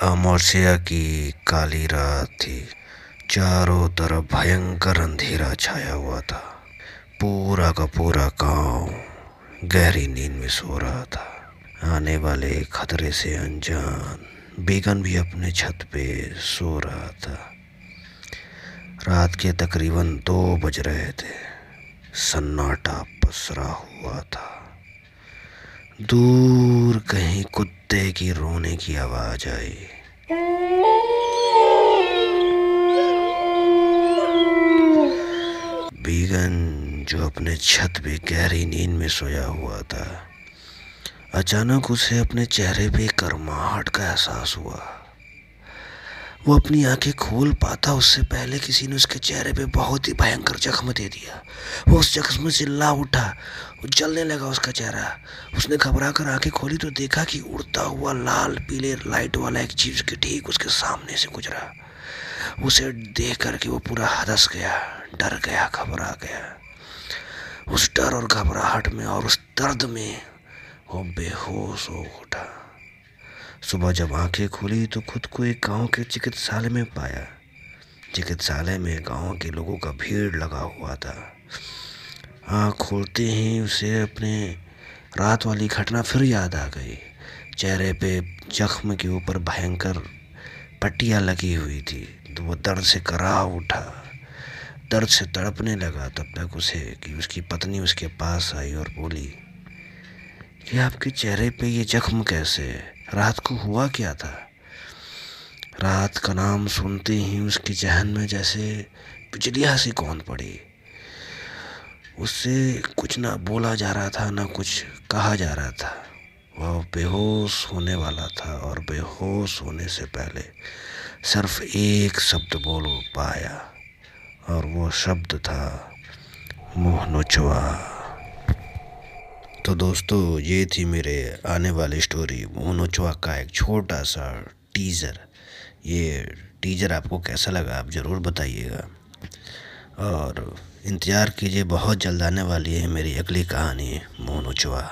अमावस्या की काली रात थी चारों तरफ़ भयंकर अंधेरा छाया हुआ था। पूरा का पूरा गाँव गहरी नींद में सो रहा था। आने वाले खतरे से अनजान बेगन भी अपने छत पे सो रहा था। रात के तकरीबन दो बज रहे थे। सन्नाटा पसरा हुआ था। दूर कहीं की रोने की आवाज़ आई। बीगन, जो अपने छत पे गहरी नींद में सोया हुआ था, अचानक उसे अपने चेहरे पे करमाहट का एहसास हुआ। वो अपनी आँखें खोल पाता उससे पहले किसी ने उसके चेहरे पे बहुत ही भयंकर जख्म दे दिया। वो उस जख्म से ला उठा, जलने लगा उसका चेहरा। उसने घबरा कर आँखें खोली तो देखा कि उड़ता हुआ लाल, पीले लाइट वाला एक चीज़ के ठीक उसके सामने से गुजरा। उसे देख करके वो पूरा हदस गया, डर गया, घबरा गया। उस डर और घबराहट में और उस दर्द में वो बेहोश हो उठा। सुबह जब आँखें खुली तो खुद को एक गाँव के चिकित्सालय में पाया। चिकित्सालय में गाँव के लोगों का भीड़ लगा हुआ था। आँख खोलते ही उसे अपने रात वाली घटना फिर याद आ गई। चेहरे पे जख्म के ऊपर भयंकर पट्टियाँ लगी हुई थी। तो वो दर्द से करा उठा। दर्द से तड़पने लगा तब तक उसे कि उसकी पत्नी उसके पास आई और बोली कि आपके चेहरे पे ये जख्म कैसे है? रात को हुआ क्या था? रात का नाम सुनते ही उसके जहन में जैसे बिजलिया सी कौन पड़ी। उससे कुछ ना बोला जा रहा था, ना कुछ कहा जा रहा था। वह बेहोश होने वाला था और बेहोश होने से पहले सिर्फ़ एक शब्द बोल पाया और वो शब्द था, मुँह नोचवा। तो दोस्तों, ये थी मेरे आने वाली स्टोरी मोनो चौक का एक छोटा सा टीज़र ये टीज़र आपको कैसा लगा, आप ज़रूर बताइएगा। और इंतज़ार कीजिए, बहुत जल्द आने वाली है मेरी अगली कहानी मोनो चौहा